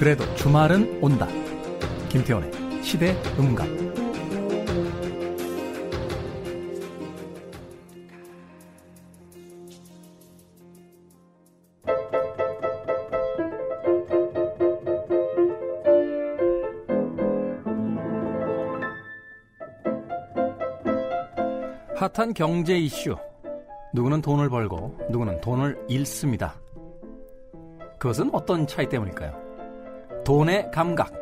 그래도 주말은 온다. 김태원의 시대 음감. 핫한 경제 이슈. 누구는 돈을 벌고 누구는 돈을 잃습니다. 그것은 어떤 차이 때문일까요? 돈의 감각.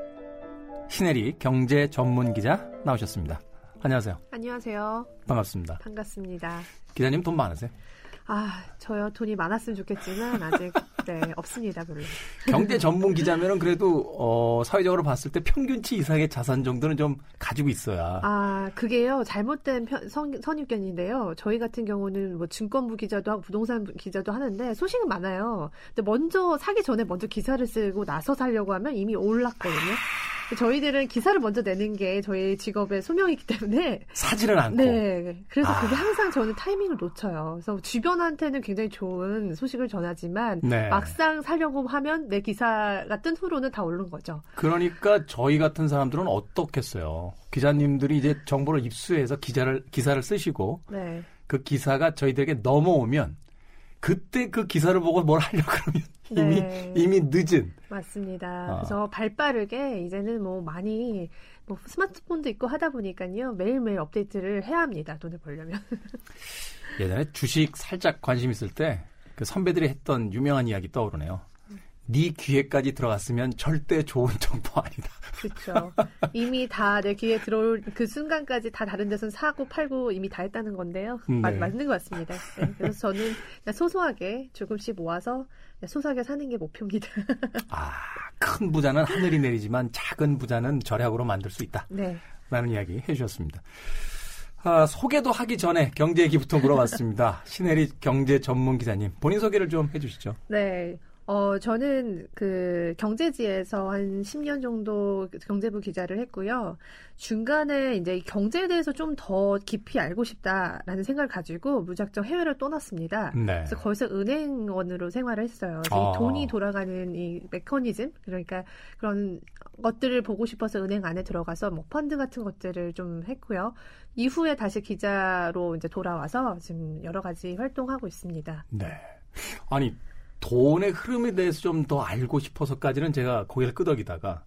신혜리 경제 전문 기자 나오셨습니다. 안녕하세요. 안녕하세요. 반갑습니다. 반갑습니다. 기자님 돈 많으세요? 아, 저요 돈이 많았으면 좋겠지만 아직 네, 없습니다, 별로. 경제 전문 기자면은 그래도 어, 사회적으로 봤을 때 평균치 이상의 자산 정도는 좀 가지고 있어야. 아, 그게요 잘못된 편, 선, 선입견인데요. 저희 같은 경우는 뭐 증권부 기자도 하고 부동산 기자도 하는데 소식은 많아요. 근데 먼저 사기 전에 먼저 기사를 쓰고 나서 살려고 하면 이미 올랐거든요. 저희들은 기사를 먼저 내는 게 저희 직업의 소명이기 때문에 사지를 않고. 네. 그래서 아. 그게 항상 저는 타이밍을 놓쳐요. 그래서 주변한테는 굉장히 좋은 소식을 전하지만 네. 막상 살려고 하면 내 기사가 뜬 후로는 다 오른 거죠. 그러니까 저희 같은 사람들은 어떻겠어요? 기자님들이 이제 정보를 입수해서 기자를 기사를 쓰시고 네. 그 기사가 저희들에게 넘어오면 그때 그 기사를 보고 뭘 하려고 그러면 이미 네. 이미 늦은 맞습니다. 아. 그래서 발빠르게 이제는 뭐 많이 뭐 스마트폰도 있고 하다 보니까요. 매일매일 업데이트를 해야 합니다. 돈을 벌려면. 예전에 주식 살짝 관심 있을 때 그 선배들이 했던 유명한 이야기 떠오르네요. 네 귀에까지 들어갔으면 절대 좋은 정보 아니다. 그렇죠. 이미 다 내 귀에 들어올 그 순간까지 다 다른 데서 사고 팔고 이미 다 했다는 건데요. 네. 맞, 맞는 것 같습니다. 네, 그래서 저는 그냥 소소하게 조금씩 모아서 소소하게 사는 게 목표입니다. 아, 큰 부자는 하늘이 내리지만 작은 부자는 절약으로 만들 수 있다. 네. 라는 이야기 해주셨습니다. 아, 소개도 하기 전에 경제 얘기부터 물어봤습니다. 신혜리 경제 전문 기자님, 본인 소개를 좀 해주시죠. 네. 어, 저는 그 경제지에서 한 10년 정도 경제부 기자를 했고요. 중간에 이제 이 경제에 대해서 좀 더 깊이 알고 싶다라는 생각을 가지고 무작정 해외를 떠났습니다. 네. 그래서 거기서 은행원으로 생활을 했어요. 이 돈이 돌아가는 이 메커니즘 그러니까 그런 것들을 보고 싶어서 은행 안에 들어가서 뭐 펀드 같은 것들을 좀 했고요. 이후에 다시 기자로 이제 돌아와서 지금 여러 가지 활동하고 있습니다. 네. 아니, 돈의 흐름에 대해서 좀 더 알고 싶어서까지는 제가 고개를 끄덕이다가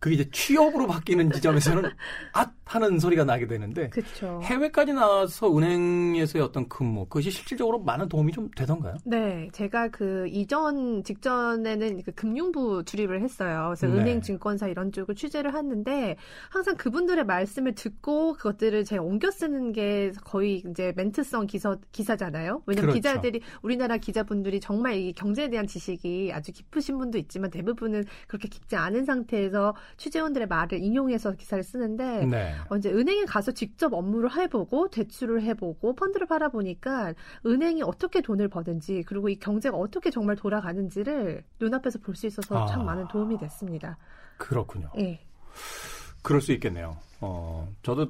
그게 이제 취업으로 바뀌는 지점에서는 앗! 하는 소리가 나게 되는데 그렇죠. 해외까지 나와서 은행에서의 어떤 근무, 그것이 실질적으로 많은 도움이 좀 되던가요? 네, 제가 그 이전 직전에는 그 금융부 출입을 했어요. 그래서 네. 은행, 증권사 이런 쪽을 취재를 했는데 항상 그분들의 말씀을 듣고 그것들을 제가 옮겨 쓰는 게 거의 이제 멘트성 기사 기사잖아요. 왜냐면 그렇죠. 기자들이 우리나라 기자분들이 정말 이 경제에 대한 지식이 아주 깊으신 분도 있지만 대부분은 그렇게 깊지 않은 상태에서 취재원들의 말을 인용해서 기사를 쓰는데 네. 어, 이제 은행에 가서 직접 업무를 해보고 대출을 해보고 펀드를 팔아보니까 은행이 어떻게 돈을 버는지 그리고 이 경제가 어떻게 정말 돌아가는지를 눈앞에서 볼 수 있어서 아. 참 많은 도움이 됐습니다. 그렇군요. 예. 그럴 수 있겠네요. 어, 저도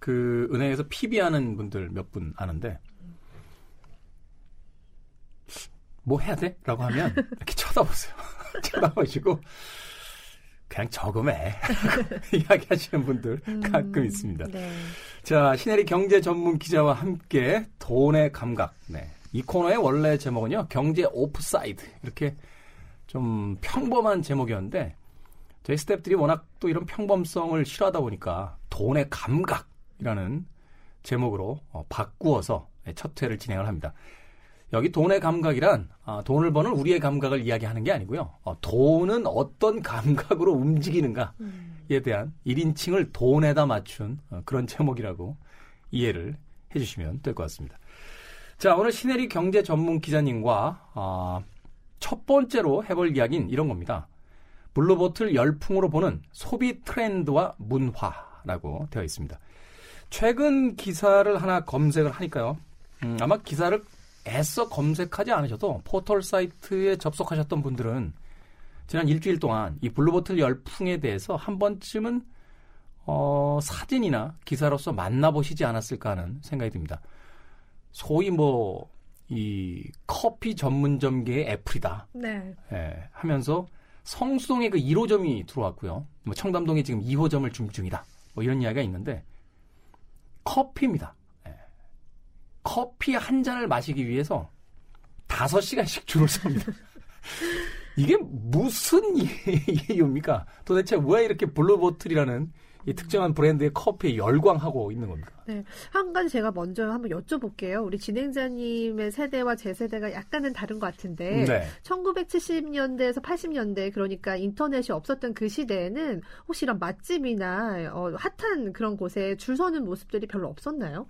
그 은행에서 PB하는 분들 몇 분 아는데 뭐 해야 돼? 라고 하면 이렇게 쳐다보세요. 쳐다보시고 그냥 저금해. 이야기하시는 분들 가끔 있습니다. 네. 자, 신혜리 경제 전문 기자와 함께 돈의 감각. 네. 이 코너의 원래 제목은요, 경제 오프사이드. 이렇게 좀 평범한 제목이었는데, 저희 스태프들이 워낙 또 이런 평범성을 싫어하다 보니까 돈의 감각이라는 제목으로 어, 바꾸어서 네, 첫 회를 진행을 합니다. 여기 돈의 감각이란 아, 돈을 버는 우리의 감각을 이야기하는 게 아니고요. 어, 돈은 어떤 감각으로 움직이는가에 대한 1인칭을 돈에다 맞춘 어, 그런 제목이라고 이해를 해주시면 될 것 같습니다. 자, 오늘 신혜리 경제 전문 기자님과 아, 첫 번째로 해볼 이야기는 이런 겁니다. 블루보틀 열풍으로 보는 소비 트렌드와 문화라고 되어 있습니다. 최근 기사를 하나 검색을 하니까요. 음, 아마 기사를 애써 검색하지 않으셔도 포털 사이트에 접속하셨던 분들은 지난 일주일 동안 이 블루보틀 열풍에 대해서 한 번쯤은 어, 사진이나 기사로서 만나보시지 않았을까 하는 생각이 듭니다. 소위 뭐, 이 커피 전문점계의 애플이다. 네. 예, 하면서 성수동에 그 1호점이 들어왔고요. 뭐 청담동에 지금 2호점을 준비 중이다. 뭐 이런 이야기가 있는데 커피입니다. 예. 커피 한 잔을 마시기 위해서 5시간씩 줄을 섭니다. 이게 무슨 이유입니까? 도대체 왜 이렇게 블루보틀이라는 이 특정한 브랜드의 커피에 열광하고 있는 겁니까? 네. 한 가지 제가 먼저 한번 여쭤볼게요. 우리 진행자님의 세대와 제 세대가 약간은 다른 것 같은데, 네. 1970년대에서 80년대, 그러니까 인터넷이 없었던 그 시대에는 혹시 이런 맛집이나 어, 핫한 그런 곳에 줄 서는 모습들이 별로 없었나요?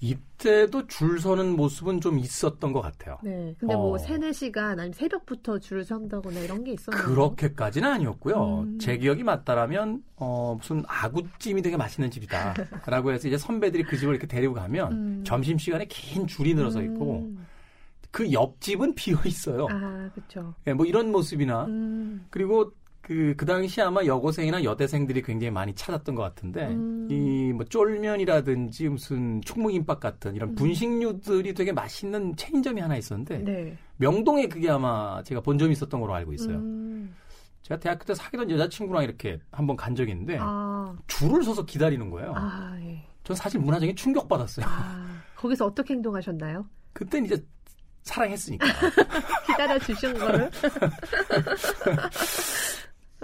이때도 줄 서는 모습은 좀 있었던 것 같아요. 네. 근데 뭐 어. 3, 4시간 아니면 새벽부터 줄 선다거나 이런 게 있었나요? 그렇게까지는 아니었고요. 음. 제 기억이 맞다라면 어, 무슨 아구찜이 되게 맛있는 집이다라고 해서 이제 선배들이 그 집을 이렇게 데리고 가면 음. 점심 시간에 긴 줄이 늘어서 있고 음. 그 옆집은 비어 있어요. 아, 그렇죠. 예, 뭐 이런 모습이나 음. 그리고 그, 그 당시 아마 여고생이나 여대생들이 굉장히 많이 찾았던 것 같은데, 음. 이뭐 쫄면이라든지 무슨 충무김밥 같은 이런 음. 분식류들이 되게 맛있는 체인점이 하나 있었는데, 네. 명동에 그게 아마 제가 본 점이 있었던 걸로 알고 있어요. 음. 제가 대학교 때 사귀던 여자친구랑 이렇게 한번 간 적이 있는데, 아, 줄을 서서 기다리는 거예요. 아, 예. 전 사실 문화적인 충격받았어요. 아, 거기서 어떻게 행동하셨나요? 그땐 이제 사랑했으니까. 기다려 주신 거를?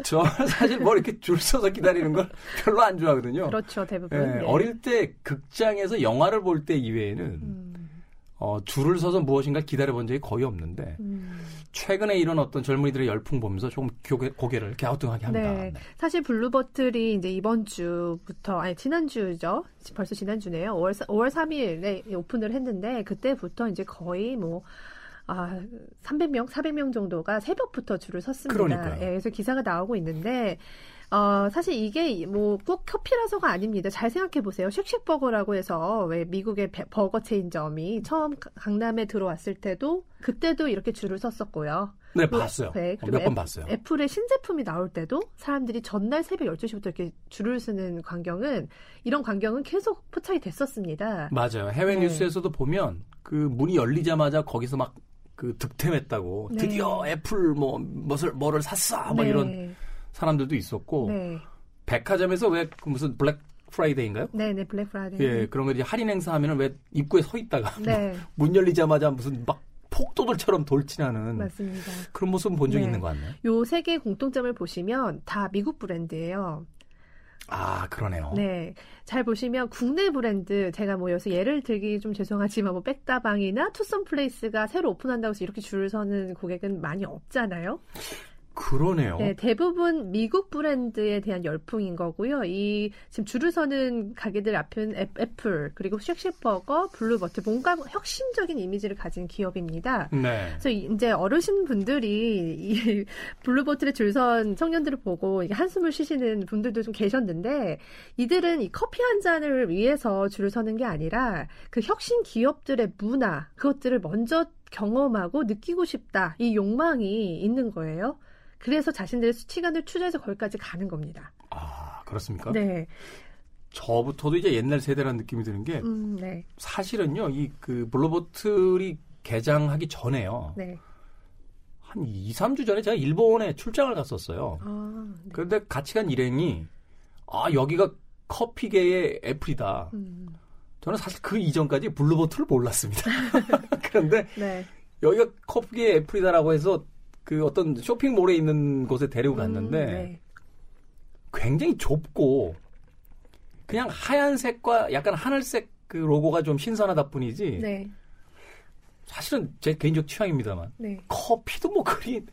저 사실 뭐 이렇게 줄 서서 기다리는 걸 별로 안 좋아하거든요. 그렇죠, 대부분. 예, 네. 어릴 때 극장에서 영화를 볼 때 이외에는 음, 어, 줄을 서서 무엇인가 기다려 본 적이 거의 없는데 음. 최근에 이런 어떤 젊은이들의 열풍 보면서 조금 고개, 고개를 갸우뚱하게 합니다. 네. 네. 사실 블루버틀이 이제 이번 주부터, 아니, 지난주죠. 벌써 지난주네요. 5월, 5월 3일에 오픈을 했는데, 그때부터 이제 거의 뭐, 아, 300명, 400명 정도가 새벽부터 줄을 섰습니다. 그러니까요. 예, 그래서 기사가 나오고 있는데, 어, 사실 이게 뭐 꼭 커피라서가 아닙니다. 잘 생각해 보세요. 쉑쉑버거라고 해서 왜 미국의 배- 버거 체인점이 처음 가- 강남에 들어왔을 때도 그때도 이렇게 줄을 섰었고요. 네, 그리고- 봤어요. 네, 어, 그리고 몇번 애- 봤어요. 애플의 신제품이 나올 때도 사람들이 전날 새벽 12시부터 이렇게 줄을 서는 광경은 이런 광경은 계속 포착이 됐었습니다. 맞아요. 해외 네. 뉴스에서도 보면 그 문이 열리자마자 거기서 막 그 득템했다고 네. 드디어 애플 뭐 뭐를 뭐를 샀어 막 이런 사람들도 있었고 네. 백화점에서 왜그 무슨 블랙 프라이데이인가요? 네, 네, 블랙 프라이데이. 예, 그런 거 이제 할인 행사 하면은 왜 입구에 서 있다가 네, 문 열리자마자 무슨 막 폭도들처럼 돌진하는 맞습니다. 그런 모습 본 적이 네. 있는 것 같네요. 요 세 개의 공통점을 보시면 다 미국 브랜드예요. 아, 그러네요. 네. 잘 보시면 국내 브랜드, 제가 뭐 여기서 예를 들기 좀 죄송하지만 뭐 백다방이나 투썸 플레이스가 새로 오픈한다고 해서 이렇게 줄을 서는 고객은 많이 없잖아요. 그러네요. 네, 대부분 미국 브랜드에 대한 열풍인 거고요. 이 지금 줄을 서는 가게들 앞은 애- 애플, 그리고 쉑쉑버거, 블루보틀, 뭔가 혁신적인 이미지를 가진 기업입니다. 네. 그래서 이- 이제 어르신 분들이 이 블루보틀에 줄 선 청년들을 보고 한숨을 쉬시는 분들도 좀 계셨는데 이들은 이 커피 한 잔을 위해서 줄을 서는 게 아니라 그 혁신 기업들의 문화 그것들을 먼저 경험하고 느끼고 싶다 이 욕망이 있는 거예요. 그래서 자신들의 시간을 투자해서 거기까지 가는 겁니다. 아, 그렇습니까? 네, 저부터도 이제 옛날 세대라는 느낌이 드는 게 음, 네, 사실은요, 이 그 블루보틀이 개장하기 전에요. 네. 한 2, 3주 전에 제가 일본에 출장을 갔었어요. 아, 네. 그런데 같이 간 일행이 아, 여기가 커피계의 애플이다. 음, 저는 사실 그 이전까지 블루보틀을 몰랐습니다. 그런데 네. 여기가 커피계의 애플이다라고 해서 그 어떤 쇼핑몰에 있는 곳에 데리고 갔는데 음, 네. 굉장히 좁고 그냥 하얀색과 약간 하늘색 그 로고가 좀 신선하다 뿐이지 네, 사실은 제 개인적 취향입니다만 네. 커피도 뭐 그리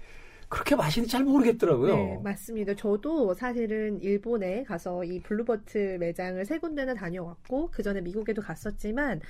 그렇게 맛있는지 잘 모르겠더라고요. 네, 맞습니다. 저도 사실은 일본에 가서 이 블루보틀 매장을 세 군데나 다녀왔고, 그 전에 미국에도 갔었지만,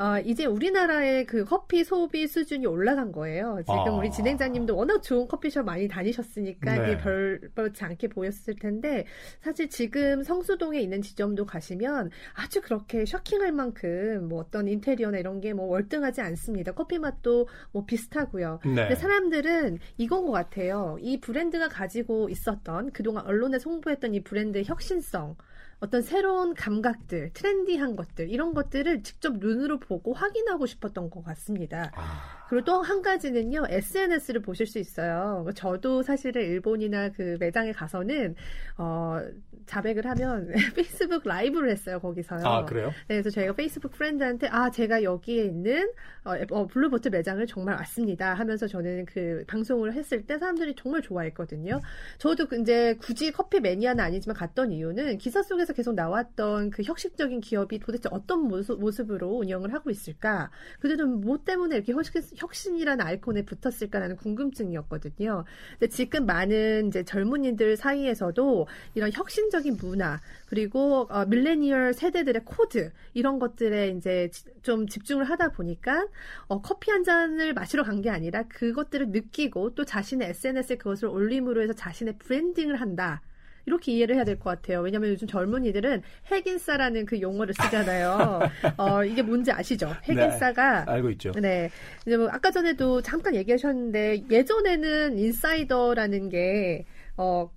아, 이제 우리나라의 그 커피 소비 수준이 올라간 거예요. 지금 아. 우리 진행자님도 워낙 좋은 커피숍 많이 다니셨으니까 네. 이게 별, 별치 않게 보였을 텐데, 사실 지금 성수동에 있는 지점도 가시면 아주 그렇게 쇼킹할 만큼 뭐 어떤 인테리어나 이런 게 뭐 월등하지 않습니다. 커피 맛도 뭐 비슷하고요. 네. 근데 사람들은 이건 것 같아요. 이 브랜드가 가지고 있었던 그동안 언론에 홍보했던 이 브랜드의 혁신성, 어떤 새로운 감각들, 트렌디한 것들 이런 것들을 직접 눈으로 보고 확인하고 싶었던 것 같습니다. 아, 그리고 또 한 가지는요, SNS를 보실 수 있어요. 저도 사실은 일본이나 그 매장에 가서는, 어, 자백을 하면 페이스북 live를 했어요, 거기서요. 아, 그래요? 네, 그래서 저희가 페이스북 friend한테, 아, 제가 여기에 있는, 어, 어, 블루보틀 매장을 정말 왔습니다. 하면서 저는 그 방송을 했을 때 사람들이 정말 좋아했거든요. 저도 이제 굳이 커피 매니아는 아니지만 갔던 이유는 기사 속에서 계속 나왔던 그 혁신적인 기업이 도대체 어떤 모습, 모습으로 운영을 하고 있을까? 그들은 뭐 때문에 이렇게 혁신, 혁신이라는 아이콘에 붙었을까라는 궁금증이었거든요. 근데 지금 많은 이제 젊은이들 사이에서도 이런 혁신적인 문화 그리고 어, 밀레니얼 세대들의 코드 이런 것들에 이제 좀 집중을 하다 보니까 어, 커피 한 잔을 마시러 간 게 아니라 그것들을 느끼고 또 자신의 SNS에 그것을 올림으로 해서 자신의 브랜딩을 한다. 이렇게 이해를 해야 될 것 같아요. 왜냐하면 요즘 젊은이들은 핵인싸라는 그 용어를 쓰잖아요. 어, 이게 뭔지 아시죠? 핵인싸가 네, 알고 있죠. 네. 이제 뭐 아까 전에도 잠깐 얘기하셨는데 예전에는 인사이더라는 게 어,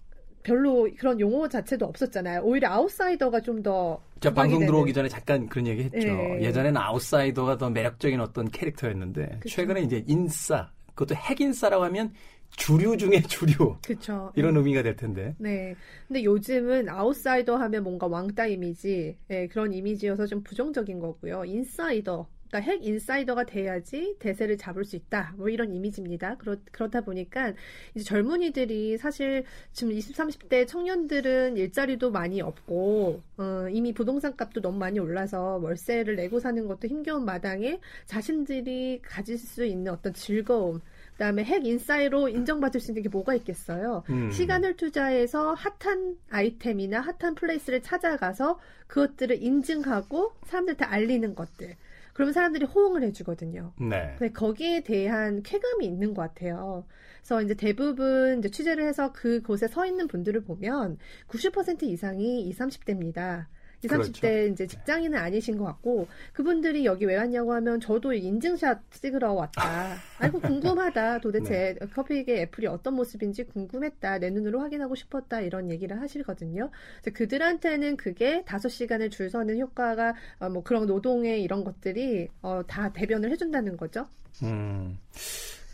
별로 그런 용어 자체도 없었잖아요. 오히려 아웃사이더가 좀더 자, 방송 되는. 들어오기 전에 잠깐 그런 얘기 했죠. 네. 예전에는 아웃사이더가 더 매력적인 어떤 캐릭터였는데 그쵸. 최근에 이제 인싸, 그것도 핵인싸라고 하면 주류 중에 주류. 그쵸. 이런 의미가 될 텐데. 네. 근데 요즘은 아웃사이더 하면 뭔가 왕따 이미지, 네, 그런 이미지여서 좀 부정적인 거고요. 인사이더. 그러니까 핵 인사이더가 돼야지 대세를 잡을 수 있다. 뭐 이런 이미지입니다. 그렇, 그렇다 보니까 이제 젊은이들이 사실 지금 20, 30대 청년들은 일자리도 많이 없고 어, 이미 부동산 값도 너무 많이 올라서 월세를 내고 사는 것도 힘겨운 마당에 자신들이 가질 수 있는 어떤 즐거움 그다음에 핵 인싸이로 인정받을 수 있는 게 뭐가 있겠어요. 음. 시간을 투자해서 핫한 아이템이나 핫한 플레이스를 찾아가서 그것들을 인증하고 사람들한테 알리는 것들. 그러면 사람들이 호응을 해주거든요. 네. 근데 거기에 대한 쾌감이 있는 것 같아요. 그래서 이제 대부분 이제 취재를 해서 그곳에 서 있는 분들을 보면 90% 이상이 20, 30대입니다. 20, 그렇죠. 30대 이제 직장인은 아니신 것 같고 그분들이 여기 왜 왔냐고 하면 저도 인증샷 찍으러 왔다. 아이고 궁금하다. 도대체 네. 커피계 애플이 어떤 모습인지 궁금했다. 내 눈으로 확인하고 싶었다. 이런 얘기를 하시거든요. 그들한테는 그게 5시간을 줄 서는 효과가 어, 뭐 그런 노동의 이런 것들이 어, 다 대변을 해준다는 거죠. 음.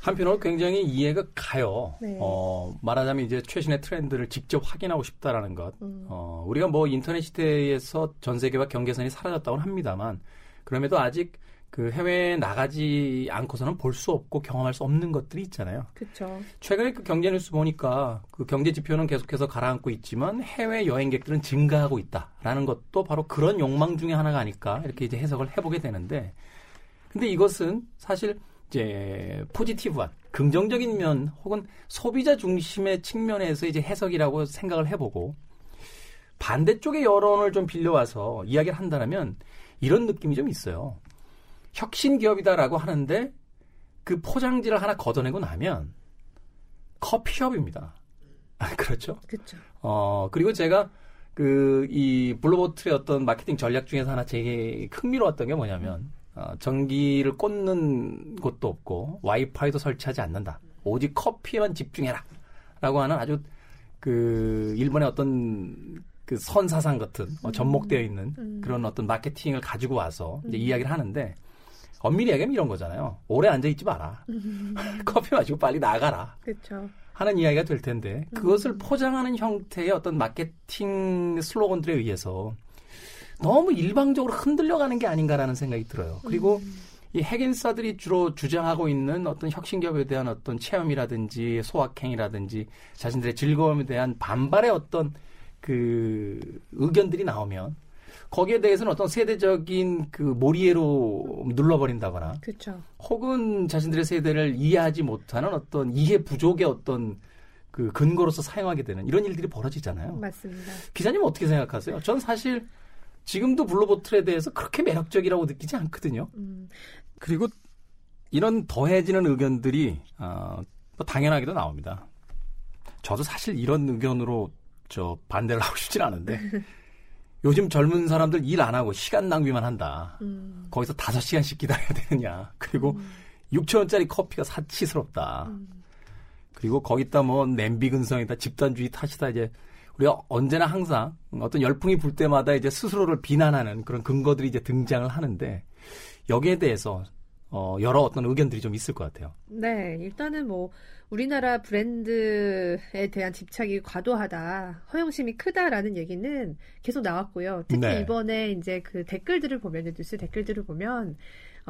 한편으로 굉장히 이해가 가요. 네. 어, 말하자면 이제 최신의 트렌드를 직접 확인하고 싶다라는 것. 음. 어, 우리가 뭐 인터넷 시대에서 전 세계와 경계선이 사라졌다고는 합니다만, 그럼에도 아직 그 해외에 나가지 않고서는 볼 수 없고 경험할 수 없는 것들이 있잖아요. 그렇죠. 최근에 그 경제 뉴스 보니까 그 경제 지표는 계속해서 가라앉고 있지만 해외 여행객들은 증가하고 있다라는 것도 바로 그런 욕망 중에 하나가 아닐까 이렇게 이제 해석을 해보게 되는데, 근데 이것은 사실 이제 포지티브한 긍정적인 면 혹은 소비자 중심의 측면에서 이제 해석이라고 생각을 해보고 반대쪽의 여론을 좀 빌려와서 이야기를 한다면 이런 느낌이 좀 있어요. 혁신 기업이다라고 하는데 그 포장지를 하나 걷어내고 나면 커피숍입니다. 아, 그렇죠? 그렇죠. 어, 그리고 제가 그 이 블루보틀의 어떤 마케팅 전략 중에서 하나 제게 흥미로웠던 게 뭐냐면 어, 전기를 꽂는 곳도 없고 와이파이도 설치하지 않는다. 오직 커피에만 집중해라. 라고 하는 아주 그 일본의 어떤 그 선사상 같은 어, 접목되어 있는 음. 그런 어떤 마케팅을 가지고 와서 이제 음. 이야기를 하는데 엄밀히 얘기하면 이런 거잖아요. 오래 앉아 있지 마라. 커피 마시고 빨리 나가라. 그렇죠. 하는 이야기가 될 텐데 그것을 포장하는 형태의 어떤 마케팅 슬로건들에 의해서 너무 일방적으로 흔들려가는 게 아닌가라는 생각이 들어요. 그리고 음. 이 핵인싸들이 주로 주장하고 있는 어떤 혁신기업에 대한 어떤 체험이라든지 소확행이라든지 자신들의 즐거움에 대한 반발의 어떤 그 의견들이 나오면 거기에 대해서는 어떤 세대적인 그 모리에로 눌러버린다거나 그쵸. 혹은 자신들의 세대를 이해하지 못하는 어떤 이해 부족의 어떤 그 근거로서 사용하게 되는 이런 일들이 벌어지잖아요. 맞습니다. 기자님 어떻게 생각하세요? 전 사실 지금도 블루보틀에 대해서 그렇게 매력적이라고 느끼지 않거든요. 음. 그리고 이런 더해지는 의견들이 어, 뭐 당연하게도 나옵니다. 저도 사실 이런 의견으로 저 반대를 하고 싶진 않은데 요즘 젊은 사람들 일 안 하고 시간 낭비만 한다. 음. 거기서 다섯 시간씩 기다려야 되느냐. 그리고 음. 6천 원짜리 커피가 사치스럽다. 음. 그리고 거기다 뭐 냄비 근성이다, 집단주의 탓이다 이제 우리가 언제나 항상 어떤 열풍이 불 때마다 이제 스스로를 비난하는 그런 근거들이 이제 등장을 하는데 여기에 대해서 어, 여러 어떤 의견들이 좀 있을 것 같아요. 네, 일단은 뭐 우리나라 브랜드에 대한 집착이 과도하다, 허영심이 크다라는 얘기는 계속 나왔고요. 특히 네. 이번에 이제 그 댓글들을 보면 뉴스 댓글들을 보면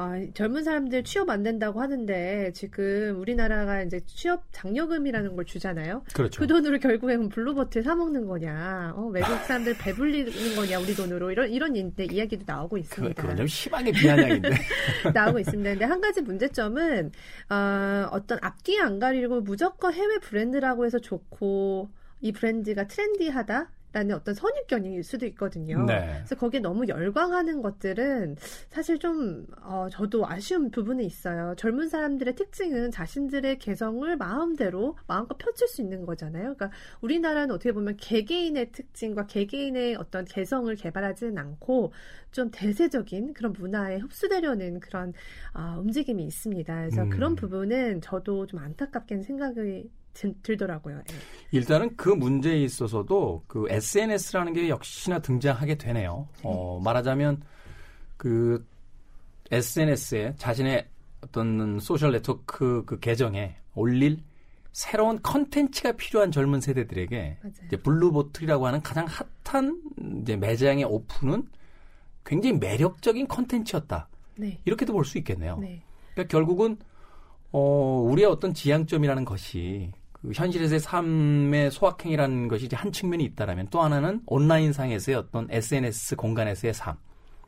아, 젊은 사람들 취업 안 된다고 하는데 지금 우리나라가 이제 취업 장려금이라는 걸 주잖아요. 그렇죠. 그 돈으로 결국에는 블루버틀 사 먹는 거냐, 어, 외국 사람들 배불리는 거냐 우리 돈으로 이런 이런 이- 네, 이야기도 나오고 그, 있습니다. 그건 좀 심하게 비아냥인데. 나오고 있습니다. 근데 한 가지 문제점은 어, 어떤 앞뒤 안 가리고 무조건 해외 브랜드라고 해서 좋고 이 브랜드가 트렌디하다. 라는 어떤 선입견일 수도 있거든요. 네. 그래서 거기에 너무 열광하는 것들은 사실 좀 어, 저도 아쉬운 부분이 있어요. 젊은 사람들의 특징은 자신들의 개성을 마음대로 마음껏 펼칠 수 있는 거잖아요. 그러니까 우리나라는 어떻게 보면 개개인의 특징과 개개인의 어떤 개성을 개발하지는 않고 좀 대세적인 그런 문화에 흡수되려는 그런 아, 움직임이 있습니다. 그래서 음. 그런 부분은 저도 좀 안타깝게 생각이 들, 들더라고요. 예. 일단은 그 문제에 있어서도 그 SNS라는 게 역시나 등장하게 되네요. 어, 말하자면 그 SNS에 자신의 어떤 소셜 네트워크 그 계정에 올릴 새로운 컨텐츠가 필요한 젊은 세대들에게 맞아요. 이제 블루보틀이라고 하는 가장 핫한 이제 매장의 오픈은 굉장히 매력적인 컨텐츠였다. 네. 이렇게도 볼 수 있겠네요. 네. 그러니까 결국은 어, 우리의 어떤 지향점이라는 것이 그 현실에서의 삶의 소확행이라는 것이 이제 한 측면이 있다라면 또 하나는 온라인 상에서의 어떤 SNS 공간에서의 삶.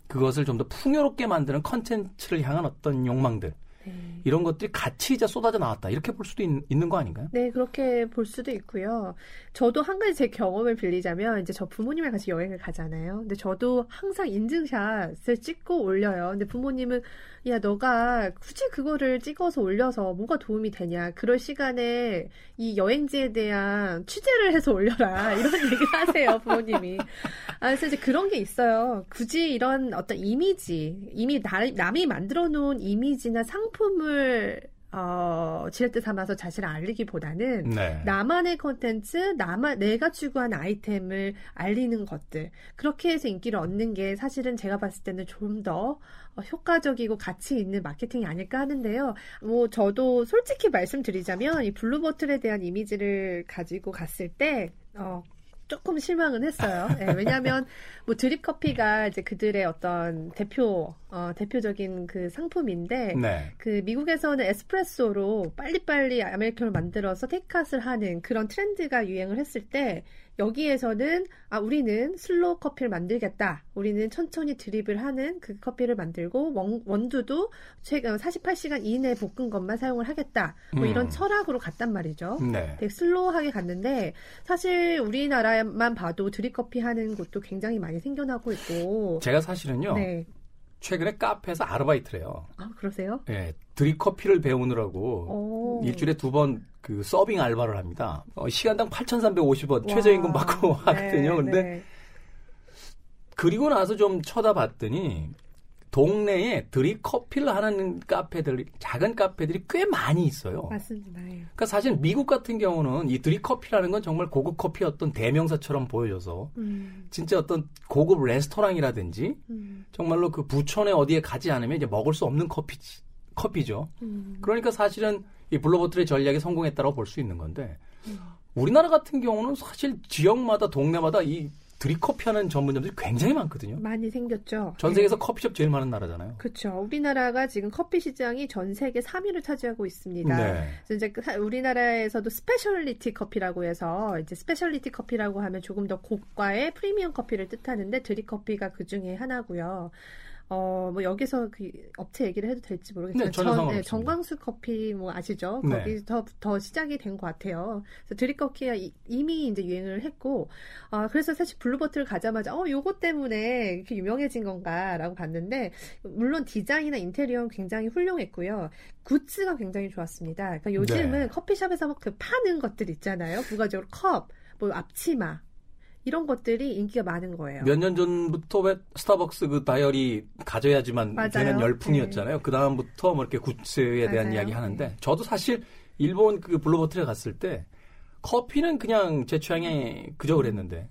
그것을 좀 더 풍요롭게 만드는 컨텐츠를 향한 어떤 욕망들. 네. 이런 것들이 같이 이제 쏟아져 나왔다. 이렇게 볼 수도 있, 는거 아닌가요? 네, 그렇게 볼 수도 있고요. 저도 한 가지 제 경험을 빌리자면, 이제 저 부모님이랑 같이 여행을 가잖아요. 근데 저도 항상 인증샷을 찍고 올려요. 근데 부모님은, 야, 너가 굳이 그거를 찍어서 올려서 뭐가 도움이 되냐. 그럴 시간에 이 여행지에 대한 취재를 해서 올려라. 이런 얘기를 하세요, 부모님이. 아, 그래서 이제 그런 게 있어요. 굳이 이런 어떤 이미지, 이미 나- 남이 만들어 놓은 이미지나 상품을 어, 지렛대 삼아서 자신을 알리기보다는 네. 나만의 컨텐츠, 나만 내가 추구한 아이템을 알리는 것들 그렇게 해서 인기를 얻는 게 사실은 제가 봤을 때는 좀더 어, 효과적이고 가치 있는 마케팅이 아닐까 하는데요. 뭐 저도 솔직히 말씀드리자면 이 블루보틀에 대한 이미지를 가지고 갔을 때 어, 조금 실망은 했어요. 예, 왜냐하면 뭐 드립 커피가 이제 그들의 어떤 대표 어, 대표적인 그 상품인데 네. 그 미국에서는 에스프레소로 빨리빨리 아메리카노를 만들어서 테이크아웃을 하는 그런 트렌드가 유행을 했을 때 여기에서는 아 우리는 slow 커피를 만들겠다. 우리는 천천히 드립을 하는 그 커피를 만들고 원, 원두도 최근 48시간 이내에 볶은 것만 사용을 하겠다. 뭐 이런 음. 철학으로 갔단 말이죠. 네. 되게 slow하게 갔는데 사실 우리나라만 봐도 드립 커피 하는 곳도 굉장히 많이 생겨나고 있고 제가 사실은요. 네. 최근에 카페에서 아르바이트를 해요. 아 그러세요? 예. 드립 커피를 배우느라고 오. 일주일에 두 번 그 서빙 알바를 합니다. 어, 시간당 8,350원 와. 최저임금 받고 하거든요. 네, 근데 네. 그리고 나서 좀 쳐다봤더니 동네에 드립 커피를 하는 카페들, 작은 카페들이 꽤 많이 있어요. 맞습니다. 예. 그러니까 사실 미국 같은 경우는 이 드립 커피라는 건 정말 고급 커피 어떤 대명사처럼 보여져서 음, 진짜 어떤 고급 레스토랑이라든지 음, 정말로 그 부촌에 어디에 가지 않으면 이제 먹을 수 없는 커피 커피죠. 음. 그러니까 사실은 이 블루버틀의 전략이 성공했다고 볼 수 있는 건데 음. 우리나라 같은 경우는 사실 지역마다 동네마다 이 드립커피 하는 전문점들이 굉장히 많거든요. 많이 생겼죠. 전 세계에서 커피숍 제일 많은 나라잖아요. 그렇죠. 우리나라가 지금 커피 시장이 전 세계 3위를 차지하고 있습니다. 네. 그래서 이제 그 사- 우리나라에서도 specialty 커피라고 해서 이제 specialty 커피라고 하면 조금 더 고가의 프리미엄 커피를 뜻하는데 드립 커피가 그 중에 하나고요. 어, 뭐 여기서 그 업체 얘기를 해도 될지 모르겠지만 네, 전혀 상관없습니다. 전광수 커피 뭐 아시죠? 네. 거기서 더 시작이 된 것 같아요. 그래서 드립 커피가 이- 이미 이제 유행을 했고, 아 그래서 사실 블루보틀 가자마자 어 요거 때문에 이렇게 유명해진 건가라고 봤는데 물론 디자인이나 인테리어는 굉장히 훌륭했고요. 굿즈가 굉장히 좋았습니다. 그러니까 요즘은 네. 커피숍에서 막그 파는 것들 있잖아요. 부가적으로 컵, 뭐 앞치마 이런 것들이 인기가 많은 거예요. 몇 년 전부터 왜 스타벅스 그 다이어리 가져야지만 맞아요. 되는 열풍이었잖아요. 그 다음부터 뭐 이렇게 굿즈에 대한 맞아요. 이야기 하는데 네. 저도 사실 일본 그 블루보틀에 갔을 때 커피는 그냥 제 취향에 그저 그랬는데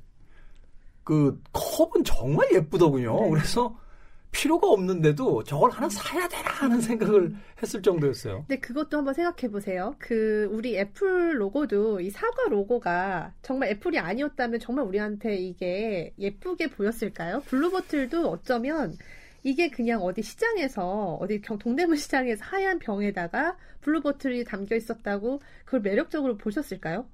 그 컵은 정말 예쁘더군요. 네. 그래서 필요가 없는데도 저걸 하나 사야 되나 하는 생각을 했을 정도였어요. 근데 그것도 한번 생각해 보세요. 그 우리 애플 로고도 이 사과 로고가 정말 애플이 아니었다면 정말 우리한테 이게 예쁘게 보였을까요? 블루보틀도 어쩌면 이게 그냥 어디 시장에서 어디 경, 동대문 시장에서 하얀 병에다가 블루보틀이 담겨 있었다고 그걸 매력적으로 보셨을까요?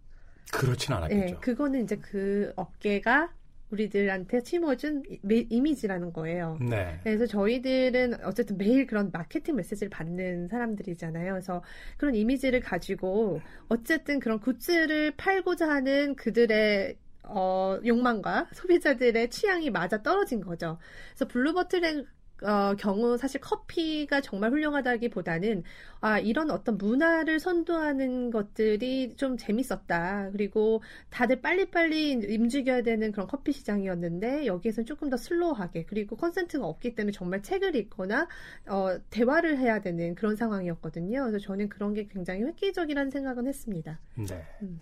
그렇진 않았겠죠. 네, 그거는 이제 그 업계가 우리들한테 심어준 이미지라는 거예요. 네. 그래서 저희들은 어쨌든 매일 그런 마케팅 메시지를 받는 사람들이잖아요. 그래서 그런 이미지를 가지고 어쨌든 그런 굿즈를 팔고자 하는 그들의 어, 욕망과 소비자들의 취향이 맞아 떨어진 거죠. 그래서 블루버틀의 어, 경우 사실 커피가 정말 훌륭하다기보다는 아 이런 어떤 문화를 선도하는 것들이 좀 재밌었다. 그리고 다들 빨리빨리 움직여야 되는 그런 커피 시장이었는데 여기에서는 조금 더 슬로우하게 그리고 컨센트가 없기 때문에 정말 책을 읽거나 어, 대화를 해야 되는 그런 상황이었거든요. 그래서 저는 그런 게 굉장히 획기적이라는 생각은 했습니다. 네. 음.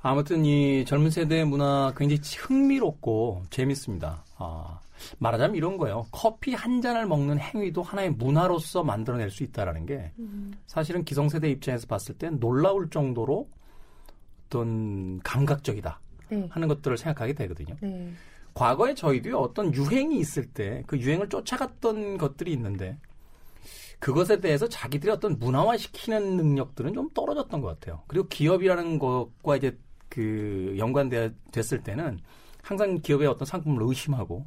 아무튼 이 젊은 세대의 문화 굉장히 흥미롭고 재밌습니다. 아, 말하자면 이런 거예요. 커피 한 잔을 먹는 행위도 하나의 문화로서 만들어낼 수 있다라는 게 음. 사실은 기성세대 입장에서 봤을 땐 놀라울 정도로 어떤 감각적이다 네. 하는 것들을 생각하게 되거든요. 네. 과거에 저희도 어떤 유행이 있을 때 그 유행을 쫓아갔던 것들이 있는데 그것에 대해서 자기들의 어떤 문화화시키는 능력들은 좀 떨어졌던 것 같아요. 그리고 기업이라는 것과 이제 그 연관됐을 때는 항상 기업의 어떤 상품을 의심하고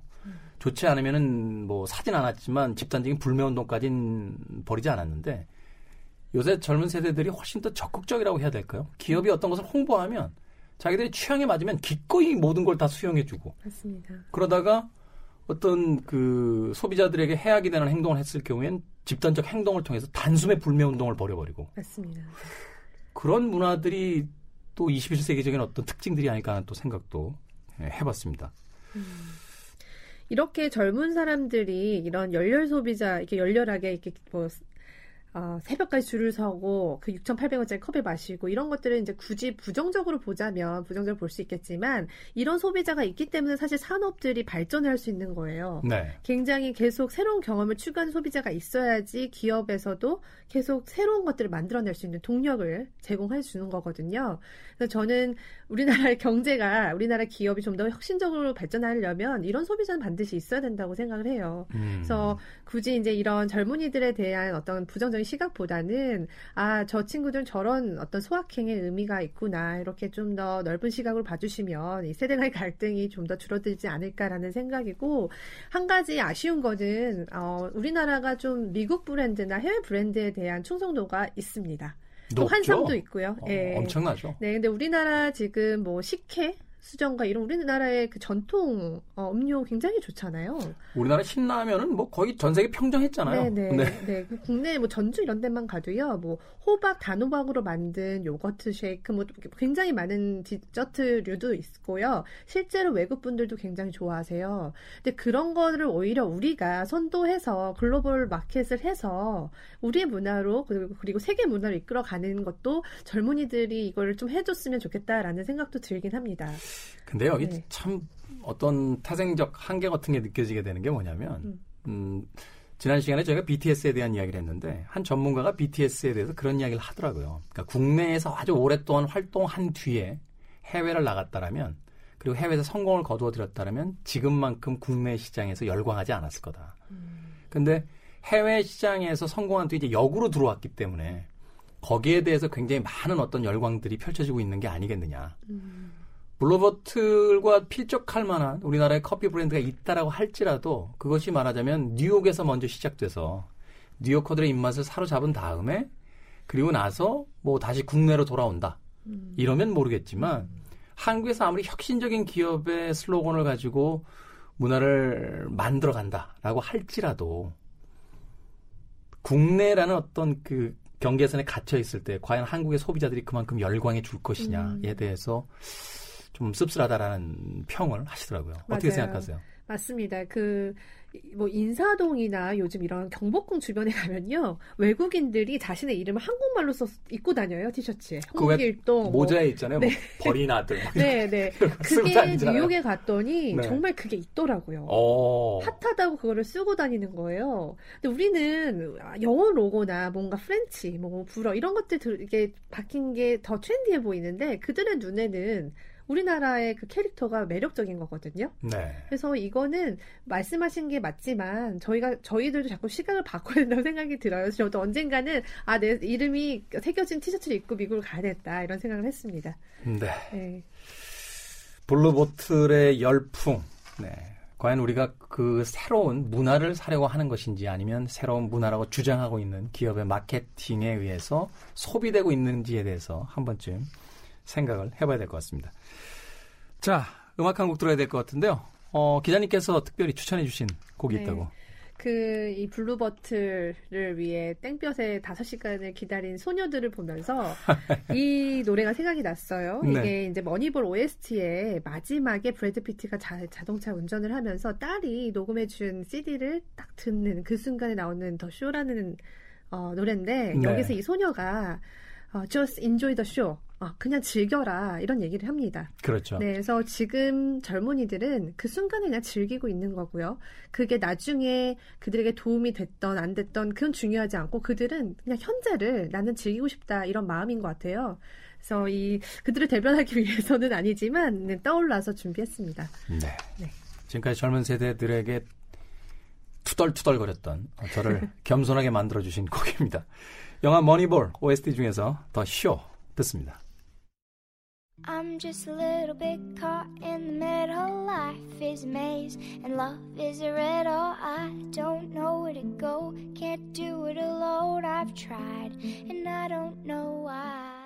좋지 않으면은 뭐 사진 않았지만 집단적인 불매 운동까지는 벌이지 않았는데 요새 젊은 세대들이 훨씬 더 적극적이라고 해야 될까요? 기업이 어떤 것을 홍보하면 자기들의 취향에 맞으면 기꺼이 모든 걸 다 수용해주고. 맞습니다. 그러다가 어떤 그 소비자들에게 해악이 되는 행동을 했을 경우엔 집단적 행동을 통해서 단숨에 불매 운동을 벌여버리고. 맞습니다. 그런 문화들이 또 21세기적인 어떤 특징들이 아닐까 하는 또 생각도 예, 해봤습니다. 음. 이렇게 젊은 사람들이 이런 열렬 소비자 이렇게 열렬하게 이렇게 뭐 어, 새벽까지 줄을 서고 그 6,800원짜리 컵에 마시고 이런 것들은 이제 굳이 부정적으로 보자면 부정적으로 볼 수 있겠지만 이런 소비자가 있기 때문에 사실 산업들이 발전할 수 있는 거예요. 네. 굉장히 계속 새로운 경험을 추구하는 소비자가 있어야지 기업에서도 계속 새로운 것들을 만들어낼 수 있는 동력을 제공해 주는 거거든요. 그래서 저는 우리나라의 경제가 우리나라 기업이 좀 더 혁신적으로 발전하려면 이런 소비자는 반드시 있어야 된다고 생각을 해요. 음. 그래서 굳이 이제 이런 젊은이들에 대한 어떤 부정적인 시각보다는 아, 저 친구들은 저런 어떤 소확행의 의미가 있구나. 이렇게 좀 더 넓은 시각으로 봐주시면 이 세대 간 갈등이 좀 더 줄어들지 않을까라는 생각이고 한 가지 아쉬운 거는 어, 우리나라가 좀 미국 브랜드나 해외 브랜드에 대한 충성도가 있습니다. 또 환상도 있고요. 어, 네. 엄청나죠. 네, 근데 우리나라 지금 뭐 식혜 수정과 이런 우리나라의 그 전통 어, 음료 굉장히 좋잖아요. 우리나라 신라면은 뭐 거의 전 세계 평정했잖아요. 네네. 네. 네. 그 국내 뭐 전주 이런 데만 가도요. 뭐 호박, 단호박으로 만든 요거트 쉐이크 뭐 굉장히 많은 디저트류도 있고요. 실제로 외국 분들도 굉장히 좋아하세요. 근데 그런 거를 오히려 우리가 선도해서 글로벌 마켓을 해서 우리의 문화로 그리고, 그리고 세계 문화를 이끌어가는 것도 젊은이들이 이걸 좀 해줬으면 좋겠다라는 생각도 들긴 합니다. 근데 여기 네. 참 어떤 타생적 한계 같은 게 느껴지게 되는 게 뭐냐면, 음, 음 지난 시간에 저희가 BTS에 대한 이야기를 했는데, 한 전문가가 BTS에 대해서 그런 이야기를 하더라고요. 그러니까 국내에서 아주 오랫동안 활동한 뒤에 해외를 나갔다라면, 그리고 해외에서 성공을 거두어들였다면, 지금만큼 국내 시장에서 열광하지 않았을 거다. 음. 근데 해외 시장에서 성공한 뒤에 이제 역으로 들어왔기 때문에, 거기에 대해서 굉장히 많은 어떤 열광들이 펼쳐지고 있는 게 아니겠느냐. 음. 블루버틀과 필적할 만한 우리나라의 커피 브랜드가 있다라고 할지라도 그것이 말하자면 뉴욕에서 먼저 시작돼서 뉴요커들의 입맛을 사로잡은 다음에 그리고 나서 뭐 다시 국내로 돌아온다. 음. 이러면 모르겠지만 음. 한국에서 아무리 혁신적인 기업의 슬로건을 가지고 문화를 만들어 간다라고 할지라도 국내라는 어떤 그 경계선에 갇혀 있을 때 과연 한국의 소비자들이 그만큼 열광해 줄 것이냐에 음. 대해서 좀 씁쓸하다라는 평을 하시더라고요. 맞아요. 어떻게 생각하세요? 맞습니다. 그, 뭐, 인사동이나 요즘 이런 경복궁 주변에 가면요. 외국인들이 자신의 이름을 한국말로 써 입고 다녀요, 티셔츠에. 그 왜 홍길동. 뭐. 모자에 있잖아요. 네. 뭐 버린 아들. 네, 네. 그게 다니잖아요. 뉴욕에 갔더니 네. 정말 그게 있더라고요. 어. 핫하다고 그거를 쓰고 다니는 거예요. 근데 우리는 영어 로고나 뭔가 French, 뭐 불어 이런 것들 들- 이게 박힌 게 더 trendy해 보이는데 그들의 눈에는 우리나라의 그 캐릭터가 매력적인 거거든요. 네. 그래서 이거는 말씀하신 게 맞지만 저희가 저희들도 자꾸 시각을 바꿔야 된다고 생각이 들어요. 저도 언젠가는 아 내 이름이 새겨진 티셔츠를 입고 미국을 가야겠다 이런 생각을 했습니다. 네. 네. 블루보틀의 열풍. 네. 과연 우리가 그 새로운 문화를 사려고 하는 것인지 아니면 새로운 문화라고 주장하고 있는 기업의 마케팅에 의해서 소비되고 있는지에 대해서 한 번쯤 생각을 해봐야 될 것 같습니다. 자, 음악 한 곡 들어야 될 것 같은데요. 어, 기자님께서 특별히 추천해 주신 곡이 네. 있다고. 그 이 블루버틀을 위해 땡볕에 다섯 시간을 기다린 소녀들을 보면서 이 노래가 생각이 났어요. 네. 이게 이제 머니볼 OST의 마지막에 브래드 피트가 자, 자동차 운전을 하면서 딸이 녹음해 준 CD를 딱 듣는 그 순간에 나오는 The Show라는 어, 노래인데 네. 여기서 이 소녀가 어, just enjoy the show. 어, 그냥 즐겨라 이런 얘기를 합니다. 그렇죠. 네, 그래서 지금 젊은이들은 그 순간을 그냥 즐기고 있는 거고요. 그게 나중에 그들에게 도움이 됐던 안 됐던 그건 중요하지 않고 그들은 그냥 현재를 나는 즐기고 싶다 이런 마음인 것 같아요. 그래서 이 그들을 대변하기 위해서는 아니지만 네, 떠올라서 준비했습니다. 네. 네. 지금까지 젊은 세대들에게 투덜투덜거렸던 어, 저를 겸손하게 만들어주신 곡입니다. 영화 머니볼 OST 중에서 더 쇼 듣습니다. I'm just a little bit caught in the middle. Life is a maze and love is a riddle. I don't know where to go, can't do it alone. I've tried and I don't know why.